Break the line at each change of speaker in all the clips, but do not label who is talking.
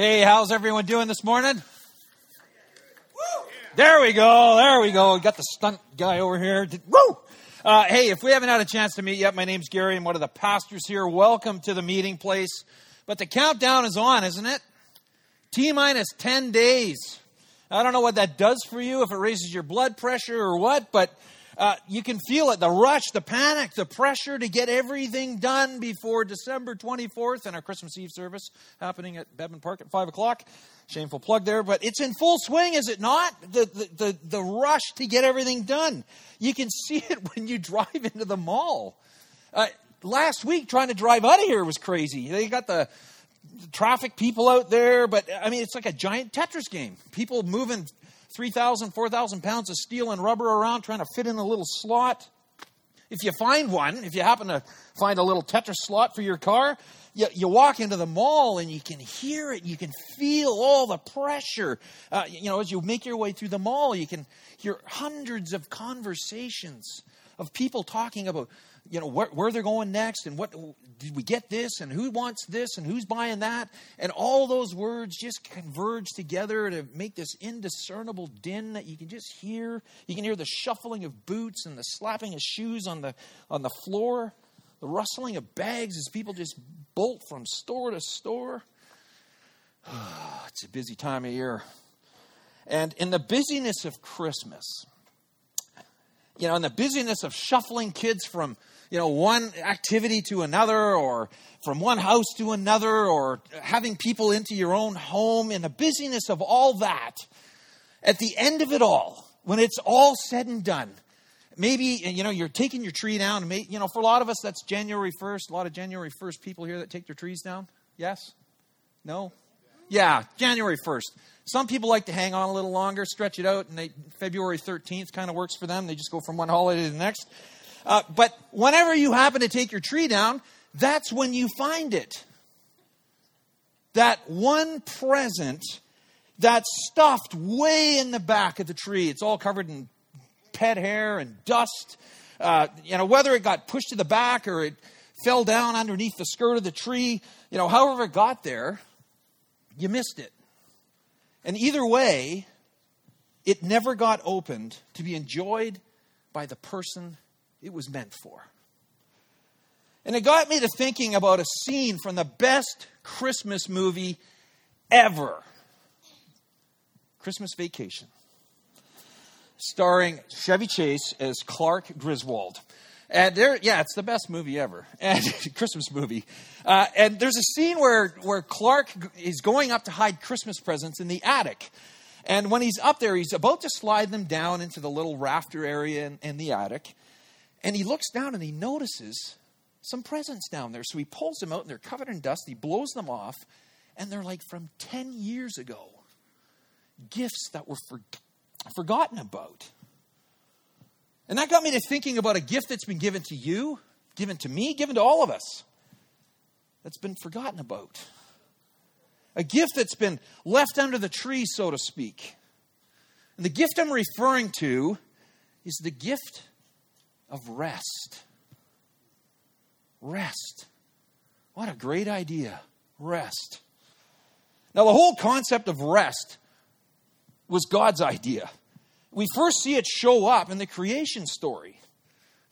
Hey, how's everyone doing this morning? There we go. There we go. Got the stunt guy over here. Woo! Uh, hey, if we haven't had a chance to meet yet, my name's Gary. I'm one of the pastors here. Welcome to the meeting place. But the countdown is on, isn't it? T minus 10 days. I don't know what that does for you, if it raises your blood pressure or what, but uh, you can feel it the rush, the panic, the pressure to get everything done before December 24th and our Christmas Eve service happening at Bevan Park at 5 o'clock. Shameful plug there, but it's in full swing, is it not? The, the, the, the rush to get everything done. You can see it when you drive into the mall. Uh, last week, trying to drive out of here was crazy. They got the traffic people out there, but I mean, it's like a giant Tetris game. People moving 3,000, 4,000 pounds of steel and rubber around trying to fit in a little slot. If you find one, if you happen to find a little Tetris slot for your car, you, you walk into the mall and you can hear it. You can feel all the pressure. Uh, you know, as you make your way through the mall, you can hear hundreds of conversations of people talking about you know where, where, they're going next and what did we get this and who wants this and who's buying that? And all those words just converge together to make this indiscernible din that you can just hear. You can hear the shuffling of boots and the slapping of shoes on the on the floor the rustling of bags as people just bolt from store to store. It's a busy time of year. And in the busyness of christmas you know, in the busyness of shuffling kids from you know, one activity to another or from one house to another or having people into your own home in the busyness of all that, at the end of it all, when it's all said and done, maybe, you know, you're taking your tree down. May, you know, for a lot of us, that's January 1st. A lot of January 1st people here that take their trees down. Yes? No? Yeah, January 1st. Some people like to hang on a little longer, stretch it out, and they, February 13th kind of works for them. They just go from one holiday to the next. Uh, but whenever you happen to take your tree down, that's when you find it. That one present that's stuffed way in the back of the tree. It's all covered in pet hair and dust. Uh, you know, whether it got pushed to the back or it fell down underneath the skirt of the tree, you know, however it got there, you missed it. And either way, it never got opened to be enjoyed by the person it was meant for. And it got me to thinking about a scene from the best Christmas movie ever Christmas Vacation, starring Chevy Chase as Clark Griswold. And there, yeah, it's the best movie ever, and Christmas movie. Uh, and there's a scene where where Clark is going up to hide Christmas presents in the attic, and when he's up there, he's about to slide them down into the little rafter area in, in the attic, and he looks down and he notices some presents down there. So he pulls them out and they're covered in dust. He blows them off, and they're like from 10 years ago gifts that were for, forgotten about. And that got me to thinking about a gift that's been given to you, given to me, given to all of us, that's been forgotten about. A gift that's been left under the tree, so to speak. And the gift I'm referring to is the gift of rest. Rest. What a great idea. Rest. Now, the whole concept of rest was God's idea. We first see it show up in the creation story.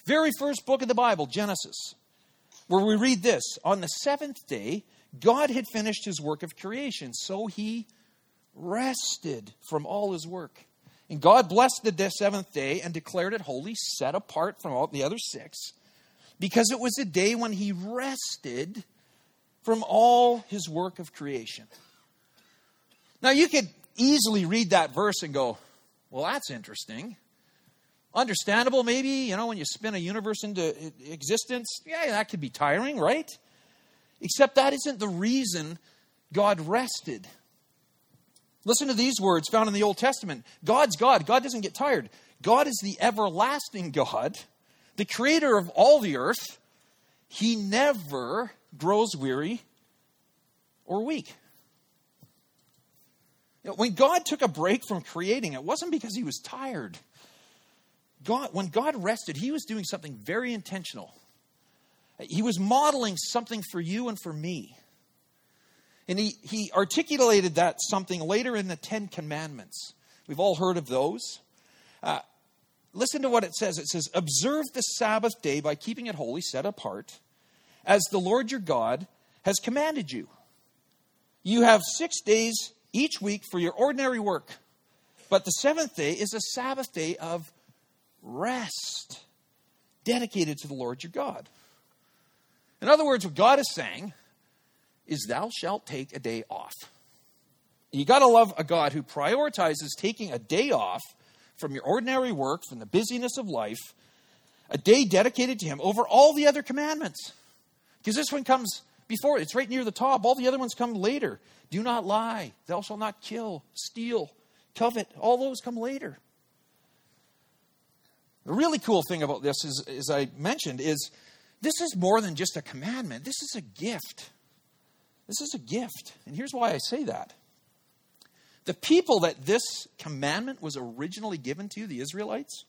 Very first book of the Bible, Genesis, where we read this On the seventh day, God had finished his work of creation, so he rested from all his work. And God blessed the seventh day and declared it holy, set apart from all the other six, because it was a day when he rested from all his work of creation. Now, you could easily read that verse and go, well, that's interesting. Understandable, maybe, you know, when you spin a universe into existence. Yeah, that could be tiring, right? Except that isn't the reason God rested. Listen to these words found in the Old Testament God's God. God doesn't get tired. God is the everlasting God, the creator of all the earth. He never grows weary or weak. When God took a break from creating, it wasn't because he was tired. God, when God rested, he was doing something very intentional. He was modeling something for you and for me. And he, he articulated that something later in the Ten Commandments. We've all heard of those. Uh, listen to what it says it says, Observe the Sabbath day by keeping it holy, set apart, as the Lord your God has commanded you. You have six days each week for your ordinary work, but the seventh day is a Sabbath day of rest, dedicated to the Lord your God. In other words, what God is saying is, Thou shalt take a day off. You got to love a God who prioritizes taking a day off from your ordinary work, from the busyness of life, a day dedicated to Him over all the other commandments. Because this one comes before, it's right near the top. All the other ones come later. Do not lie. Thou shalt not kill, steal, covet. All those come later. The really cool thing about this is, as I mentioned, is this is more than just a commandment. This is a gift. This is a gift. And here's why I say that. The people that this commandment was originally given to, the Israelites,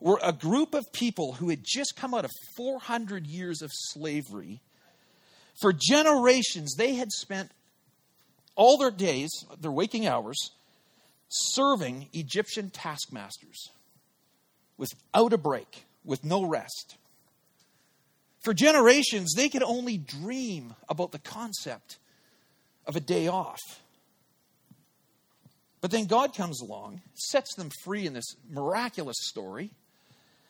were a group of people who had just come out of 400 years of slavery. For generations, they had spent all their days, their waking hours, serving Egyptian taskmasters without a break, with no rest. For generations, they could only dream about the concept of a day off. But then God comes along, sets them free in this miraculous story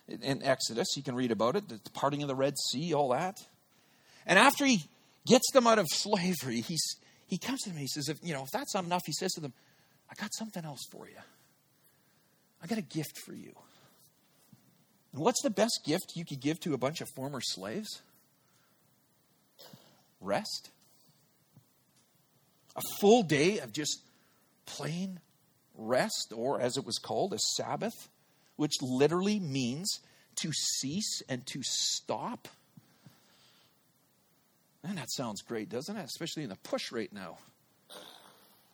in Exodus. You can read about it, the parting of the Red Sea, all that. And after he gets them out of slavery, he's, he comes to them he says, if, you know, if that's not enough, he says to them, I got something else for you. I got a gift for you. And what's the best gift you could give to a bunch of former slaves? Rest. A full day of just plain rest, or as it was called, a Sabbath, which literally means to cease and to stop. Man, that sounds great, doesn't it? Especially in the push right now.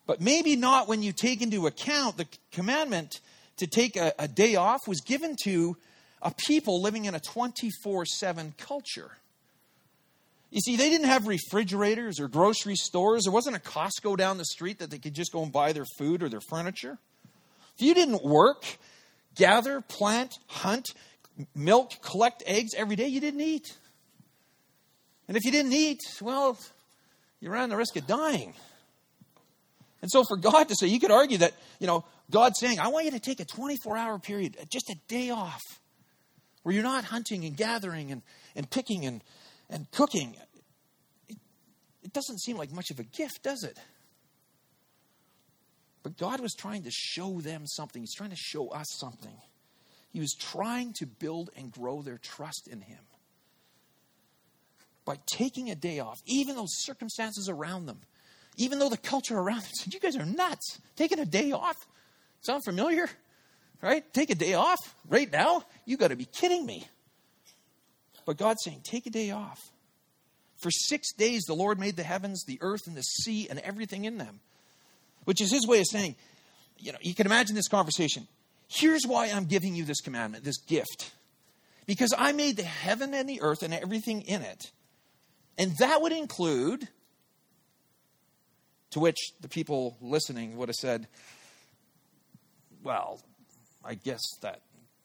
But maybe not when you take into account the commandment to take a, a day off was given to a people living in a 24 7 culture. You see, they didn't have refrigerators or grocery stores. There wasn't a Costco down the street that they could just go and buy their food or their furniture. If you didn't work, gather, plant, hunt, milk, collect eggs every day, you didn't eat. And if you didn't eat, well, you ran the risk of dying. And so for God to say, you could argue that, you know, God's saying, I want you to take a 24 hour period, just a day off, where you're not hunting and gathering and, and picking and, and cooking, it, it doesn't seem like much of a gift, does it? But God was trying to show them something. He's trying to show us something. He was trying to build and grow their trust in Him by taking a day off, even those circumstances around them, even though the culture around them said, You guys are nuts. Taking a day off? Sound familiar? Right? Take a day off right now? You got to be kidding me. But God's saying, take a day off. For six days, the Lord made the heavens, the earth, and the sea, and everything in them. Which is his way of saying, you know, you can imagine this conversation. Here's why I'm giving you this commandment, this gift. Because I made the heaven and the earth and everything in it. And that would include, to which the people listening would have said, well, I guess that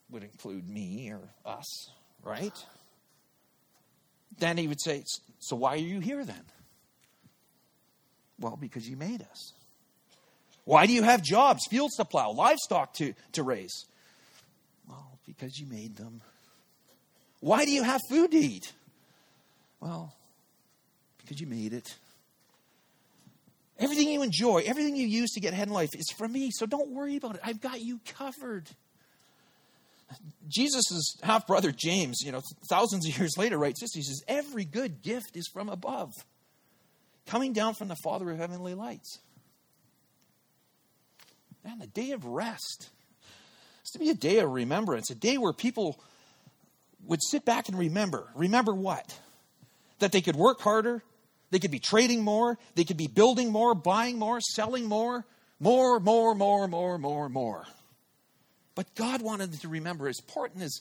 would include me or us, right? Then he would say, So why are you here then? Well, because you made us. Why do you have jobs, fields to plow, livestock to, to raise? Well, because you made them. Why do you have food to eat? Well, because you made it. Everything you enjoy, everything you use to get ahead in life is from me, so don't worry about it. I've got you covered. Jesus' half brother James, you know, thousands of years later, writes this. He says, Every good gift is from above, coming down from the Father of heavenly lights. And the day of rest. It's to be a day of remembrance, a day where people would sit back and remember. Remember what? That they could work harder, they could be trading more, they could be building more, buying more, selling more, more, more, more, more, more, more. But God wanted them to remember as important as,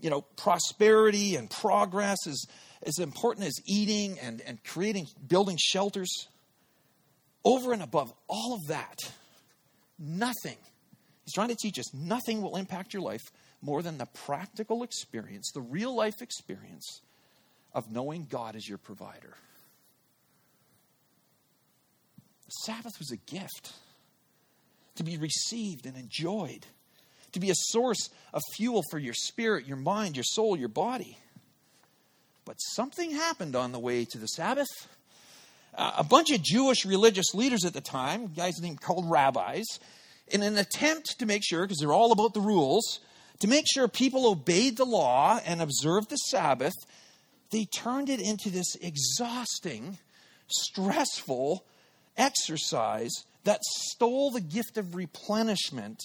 you know, prosperity and progress, as, as important as eating and, and creating, building shelters. over and above all of that, nothing, he's trying to teach us, nothing will impact your life more than the practical experience, the real life experience of knowing God as your provider. The Sabbath was a gift to be received and enjoyed, to be a source of fuel for your spirit, your mind, your soul, your body. But something happened on the way to the Sabbath. A bunch of Jewish religious leaders at the time, guys named called rabbis, in an attempt to make sure, because they're all about the rules, to make sure people obeyed the law and observed the Sabbath, they turned it into this exhausting, stressful exercise that stole the gift of replenishment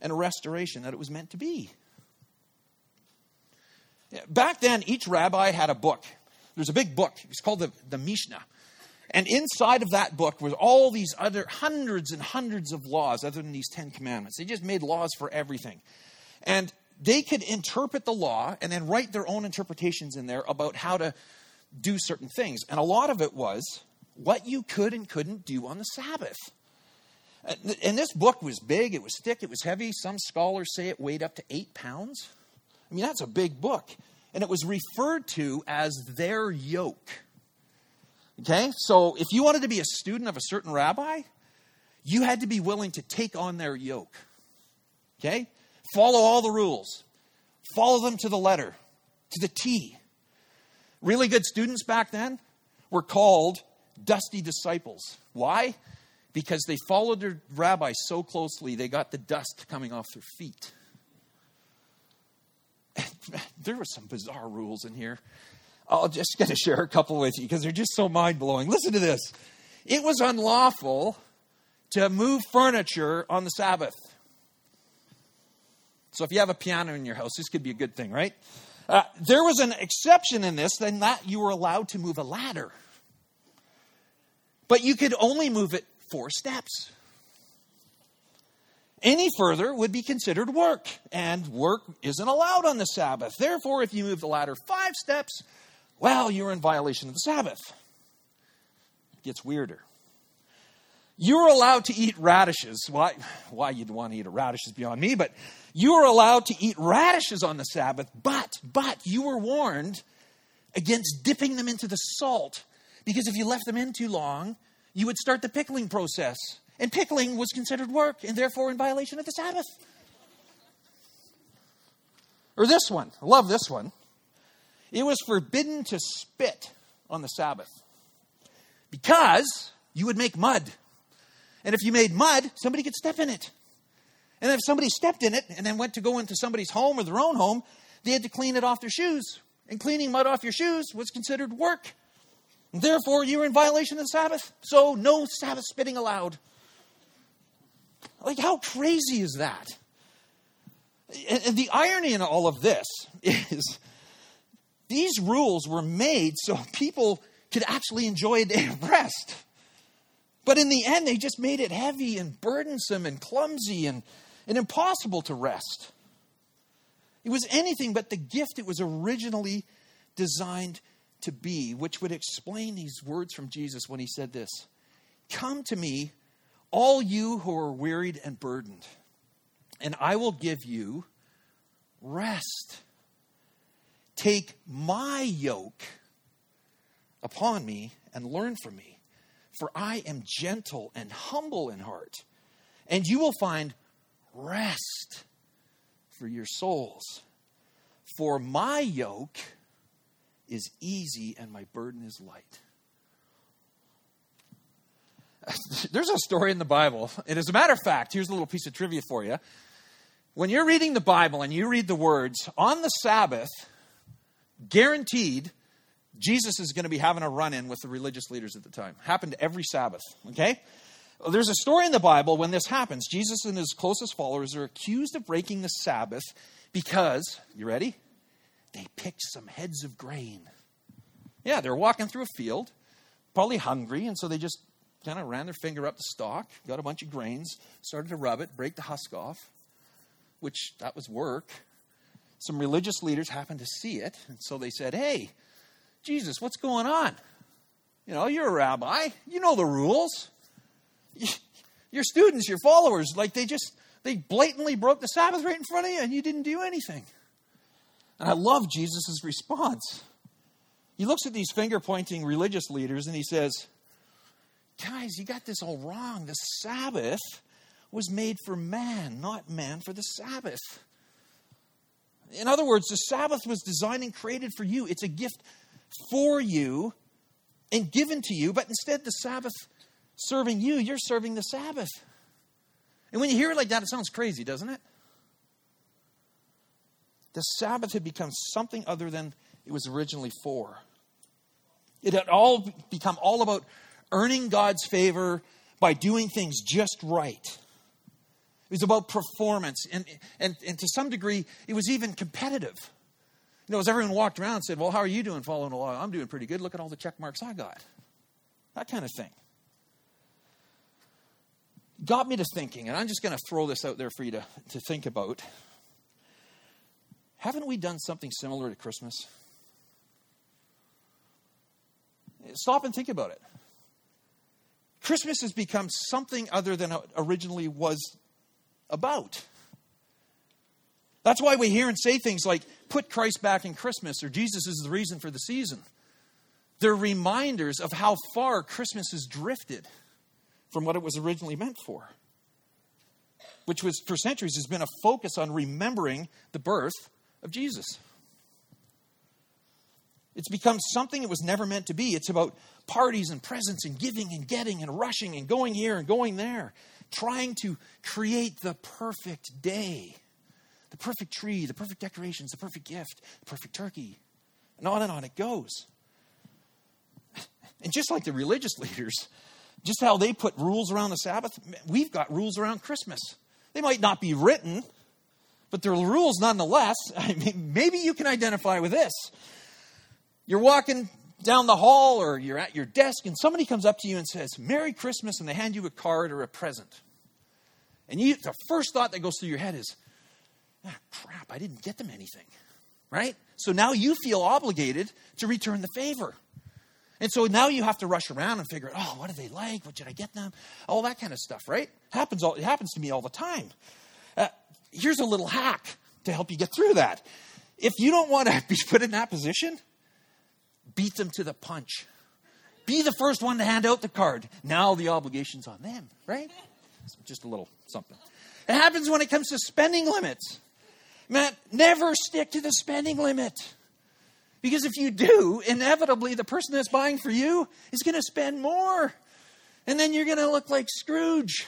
and restoration that it was meant to be. Back then, each rabbi had a book. There's a big book. It's called the, the Mishnah. And inside of that book was all these other hundreds and hundreds of laws other than these Ten Commandments. They just made laws for everything. And they could interpret the law and then write their own interpretations in there about how to do certain things. And a lot of it was what you could and couldn't do on the Sabbath. And this book was big, it was thick, it was heavy. Some scholars say it weighed up to eight pounds. I mean, that's a big book. And it was referred to as their yoke. Okay? So if you wanted to be a student of a certain rabbi, you had to be willing to take on their yoke. Okay? Follow all the rules, follow them to the letter, to the T. Really good students back then were called dusty disciples. Why? Because they followed their rabbi so closely, they got the dust coming off their feet. there were some bizarre rules in here. I'll just going to share a couple with you because they're just so mind blowing. Listen to this. It was unlawful to move furniture on the Sabbath. So if you have a piano in your house, this could be a good thing, right? Uh, there was an exception in this, then that you were allowed to move a ladder. But you could only move it four steps. Any further would be considered work, and work isn't allowed on the Sabbath. Therefore, if you move the ladder five steps, well, you're in violation of the Sabbath. It gets weirder. You're allowed to eat radishes. Why, why you'd want to eat a radish is beyond me, but you are allowed to eat radishes on the Sabbath, but, but you were warned against dipping them into the salt because if you left them in too long, you would start the pickling process. And pickling was considered work and therefore in violation of the Sabbath. Or this one. I love this one. It was forbidden to spit on the Sabbath because you would make mud. And if you made mud, somebody could step in it. And if somebody stepped in it and then went to go into somebody's home or their own home, they had to clean it off their shoes. And cleaning mud off your shoes was considered work. Therefore, you're in violation of the Sabbath. So, no Sabbath spitting allowed. Like, how crazy is that? And, the irony in all of this is these rules were made so people could actually enjoy a day of rest. But in the end, they just made it heavy and burdensome and clumsy and, and impossible to rest. It was anything but the gift it was originally designed to be, which would explain these words from Jesus when he said this Come to me, all you who are wearied and burdened, and I will give you rest. Take my yoke upon me and learn from me, for I am gentle and humble in heart, and you will find rest for your souls. For my yoke is easy and my burden is light. There's a story in the Bible, and as a matter of fact, here's a little piece of trivia for you. When you're reading the Bible and you read the words, on the Sabbath, guaranteed, Jesus is going to be having a run in with the religious leaders at the time. Happened every Sabbath, okay? Well, there's a story in the Bible when this happens. Jesus and his closest followers are accused of breaking the Sabbath because, you ready? They picked some heads of grain. Yeah, they're walking through a field, probably hungry, and so they just kind of ran their finger up the stalk, got a bunch of grains, started to rub it, break the husk off, which that was work. Some religious leaders happened to see it, and so they said, Hey, Jesus, what's going on? You know, you're a rabbi, you know the rules. Your students, your followers, like they just, they blatantly broke the Sabbath right in front of you and you didn't do anything. And I love Jesus' response. He looks at these finger pointing religious leaders and he says, Guys, you got this all wrong. The Sabbath was made for man, not man for the Sabbath. In other words, the Sabbath was designed and created for you. It's a gift for you and given to you, but instead, the Sabbath serving you, you're serving the Sabbath. And when you hear it like that, it sounds crazy, doesn't it? The Sabbath had become something other than it was originally for. It had all become all about earning God's favor by doing things just right. It was about performance. And, and, and to some degree, it was even competitive. You know, as everyone walked around and said, Well, how are you doing following the law? I'm doing pretty good. Look at all the check marks I got. That kind of thing. Got me to thinking, and I'm just going to throw this out there for you to, to think about. Haven't we done something similar to Christmas? Stop and think about it. Christmas has become something other than it originally was about. That's why we hear and say things like, put Christ back in Christmas, or Jesus is the reason for the season. They're reminders of how far Christmas has drifted from what it was originally meant for, which was for centuries has been a focus on remembering the birth of Jesus. It's become something it was never meant to be. It's about parties and presents and giving and getting and rushing and going here and going there, trying to create the perfect day, the perfect tree, the perfect decorations, the perfect gift, the perfect turkey. And on and on it goes. And just like the religious leaders, just how they put rules around the Sabbath, we've got rules around Christmas. They might not be written, but they're rules nonetheless. I mean, maybe you can identify with this. You're walking down the hall or you're at your desk and somebody comes up to you and says, Merry Christmas, and they hand you a card or a present. And you, the first thought that goes through your head is, ah, crap, I didn't get them anything. Right? So now you feel obligated to return the favor. And so now you have to rush around and figure out, oh, what do they like? What should I get them? All that kind of stuff, right? Happens all, it happens to me all the time. Here's a little hack to help you get through that. If you don't want to be put in that position, beat them to the punch. Be the first one to hand out the card. Now the obligation's on them, right? Just a little something. It happens when it comes to spending limits. Man, never stick to the spending limit. Because if you do, inevitably the person that's buying for you is going to spend more. And then you're going to look like Scrooge.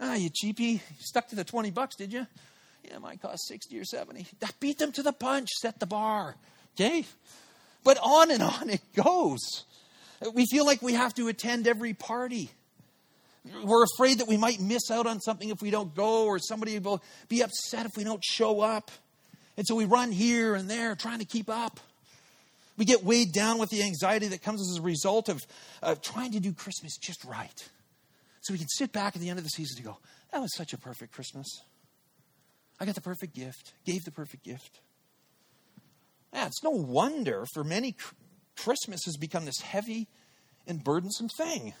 Ah, you cheapie. You stuck to the 20 bucks, did you? It might cost 60 or 70. Beat them to the punch. Set the bar. Okay? But on and on it goes. We feel like we have to attend every party. We're afraid that we might miss out on something if we don't go, or somebody will be upset if we don't show up. And so we run here and there trying to keep up. We get weighed down with the anxiety that comes as a result of, of trying to do Christmas just right. So we can sit back at the end of the season and go, that was such a perfect Christmas. I got the perfect gift, gave the perfect gift. Yeah, it's no wonder for many Christmas has become this heavy and burdensome thing.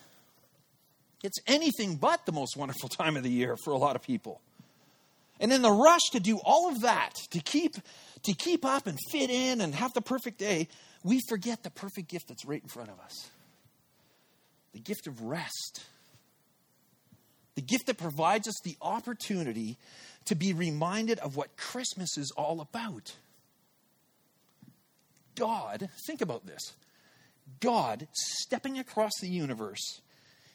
It's anything but the most wonderful time of the year for a lot of people. And in the rush to do all of that, to keep to keep up and fit in and have the perfect day, we forget the perfect gift that's right in front of us. The gift of rest. The gift that provides us the opportunity to be reminded of what Christmas is all about. God, think about this God stepping across the universe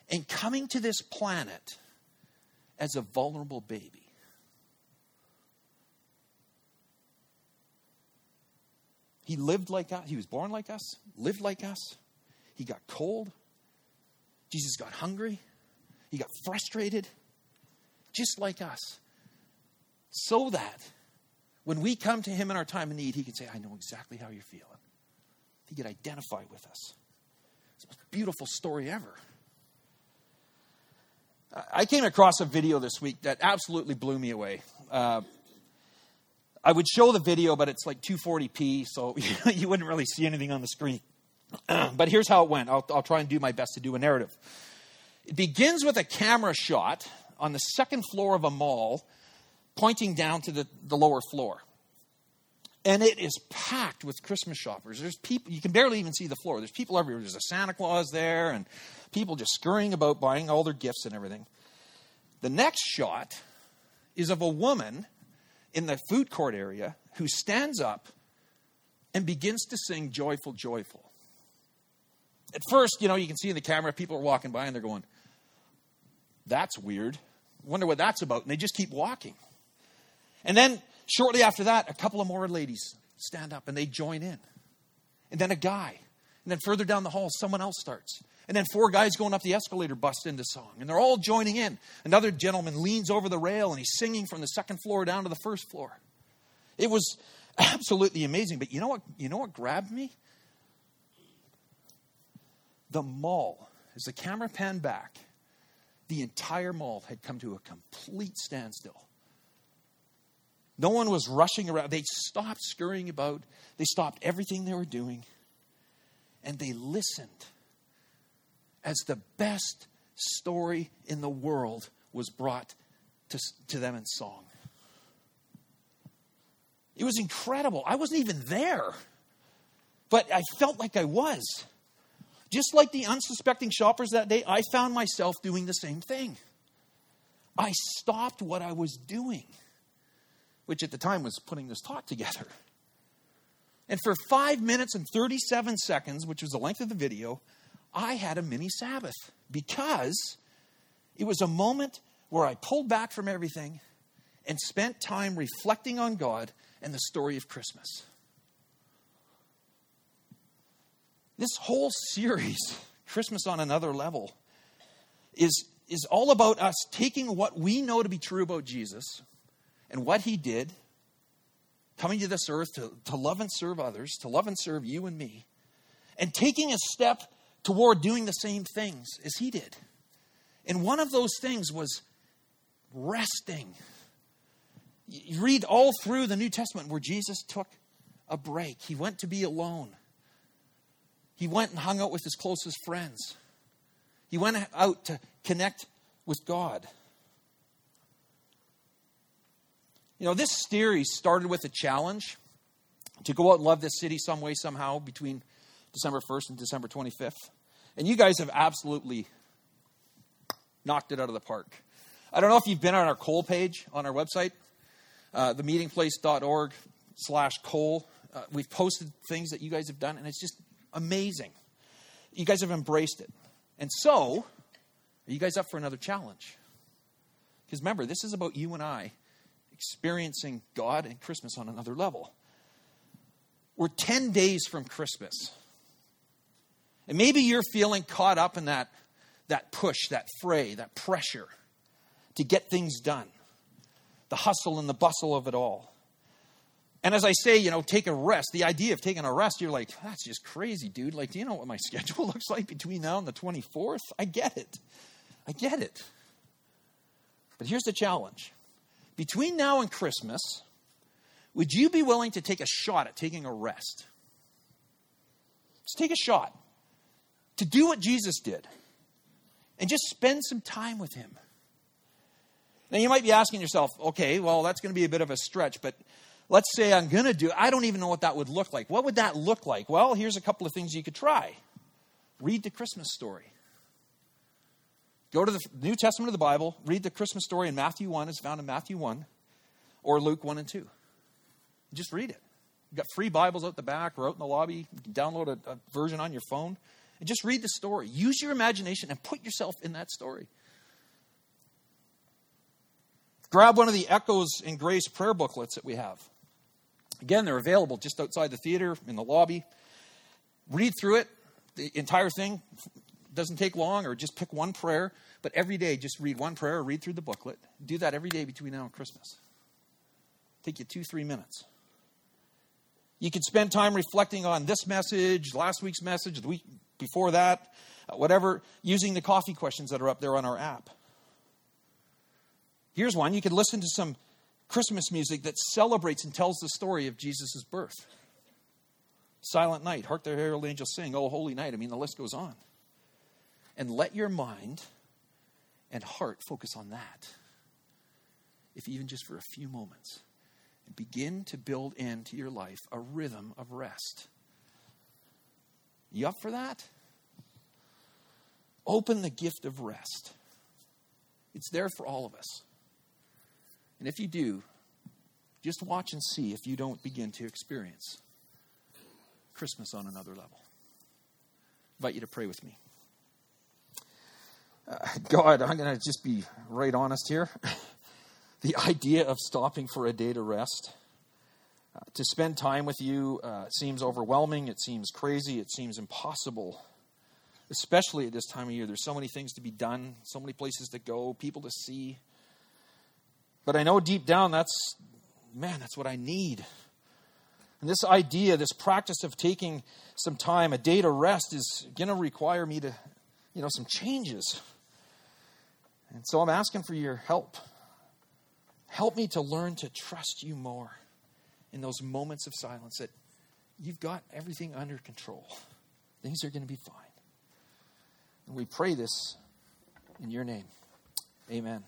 and coming to this planet as a vulnerable baby. He lived like us. He was born like us, lived like us. He got cold. Jesus got hungry. He got frustrated, just like us. So that when we come to Him in our time of need, He can say, I know exactly how you're feeling. He could identify with us. It's the most beautiful story ever. I came across a video this week that absolutely blew me away. Uh, I would show the video, but it's like 240p, so you wouldn't really see anything on the screen. but here's how it went. I'll, I'll, try and do my best to do a narrative. It begins with a camera shot on the second floor of a mall, pointing down to the, the lower floor. And it is packed with Christmas shoppers. There's people, you can barely even see the floor. There's people everywhere. There's a Santa Claus there, and people just scurrying about buying all their gifts and everything. The next shot is of a woman in the food court area who stands up and begins to sing Joyful, Joyful. At first, you know, you can see in the camera, people are walking by and they're going, That's weird. Wonder what that's about. And they just keep walking. And then shortly after that, a couple of more ladies stand up and they join in. And then a guy. And then further down the hall, someone else starts. And then four guys going up the escalator bust into song. And they're all joining in. Another gentleman leans over the rail and he's singing from the second floor down to the first floor. It was absolutely amazing. But you know what, you know what grabbed me? The mall, as the camera panned back, the entire mall had come to a complete standstill. No one was rushing around. They stopped scurrying about. They stopped everything they were doing. And they listened as the best story in the world was brought to, to them in song. It was incredible. I wasn't even there, but I felt like I was. Just like the unsuspecting shoppers that day, I found myself doing the same thing. I stopped what I was doing, which at the time was putting this talk together. And for five minutes and 37 seconds, which was the length of the video, I had a mini Sabbath because it was a moment where I pulled back from everything and spent time reflecting on God and the story of Christmas. This whole series, Christmas on Another Level, is, is all about us taking what we know to be true about Jesus and what he did, coming to this earth to, to love and serve others, to love and serve you and me, and taking a step toward doing the same things as he did. And one of those things was resting. You read all through the New Testament where Jesus took a break. He went to be alone. He went and hung out with his closest friends. He went out to connect with God. You know, this series started with a challenge to go out and love this city some way, somehow, between December 1st and December 25th. And you guys have absolutely knocked it out of the park. I don't know if you've been on our coal page on our website, uh, themeetingplace.org slash coal. Uh, we've posted things that you guys have done, and it's just amazing. You guys have embraced it. And so, are you guys up for another challenge? Because remember, this is about you and I experiencing God and Christmas on another level. We're 10 days from Christmas. And maybe you're feeling caught up in that, that push, that fray, that pressure to get things done, the hustle and the bustle of it all. And as I say, you know, take a rest, the idea of taking a rest, you're like, that's just crazy, dude. Like, do you know what my schedule looks like between now and the 24th? I get it. I get it. But here's the challenge between now and Christmas, would you be willing to take a shot at taking a rest? Let's take a shot to do what Jesus did and just spend some time with him. Now, you might be asking yourself, okay, well, that's going to be a bit of a stretch, but let's say I'm going to do I don't even know what that would look like. What would that look like? Well, here's a couple of things you could try read the Christmas story. Go to the New Testament of the Bible, read the Christmas story in Matthew 1, it's found in Matthew 1, or Luke 1 and 2. Just read it. You've got free Bibles out the back or out in the lobby. You can download a, a version on your phone and just read the story. Use your imagination and put yourself in that story. Grab one of the Echoes in Grace prayer booklets that we have. Again, they're available just outside the theater in the lobby. Read through it, the entire thing. Doesn't take long, or just pick one prayer. But every day, just read one prayer or read through the booklet. Do that every day between now and Christmas. Take you two, three minutes. You could spend time reflecting on this message, last week's message, the week before that, uh, whatever, using the coffee questions that are up there on our app. Here's one you could listen to some Christmas music that celebrates and tells the story of Jesus' birth. Silent Night, Hark the Herald Angels Sing, Oh Holy Night. I mean, the list goes on. And let your mind and heart focus on that. If even just for a few moments. And begin to build into your life a rhythm of rest. You up for that? Open the gift of rest. It's there for all of us. And if you do, just watch and see if you don't begin to experience Christmas on another level. I invite you to pray with me. Uh, God, I'm going to just be right honest here. the idea of stopping for a day to rest, uh, to spend time with you, uh, seems overwhelming. It seems crazy. It seems impossible, especially at this time of year. There's so many things to be done, so many places to go, people to see. But I know deep down that's, man, that's what I need. And this idea, this practice of taking some time, a day to rest, is going to require me to, you know, some changes. And so I'm asking for your help. Help me to learn to trust you more in those moments of silence that you've got everything under control. Things are going to be fine. And we pray this in your name. Amen.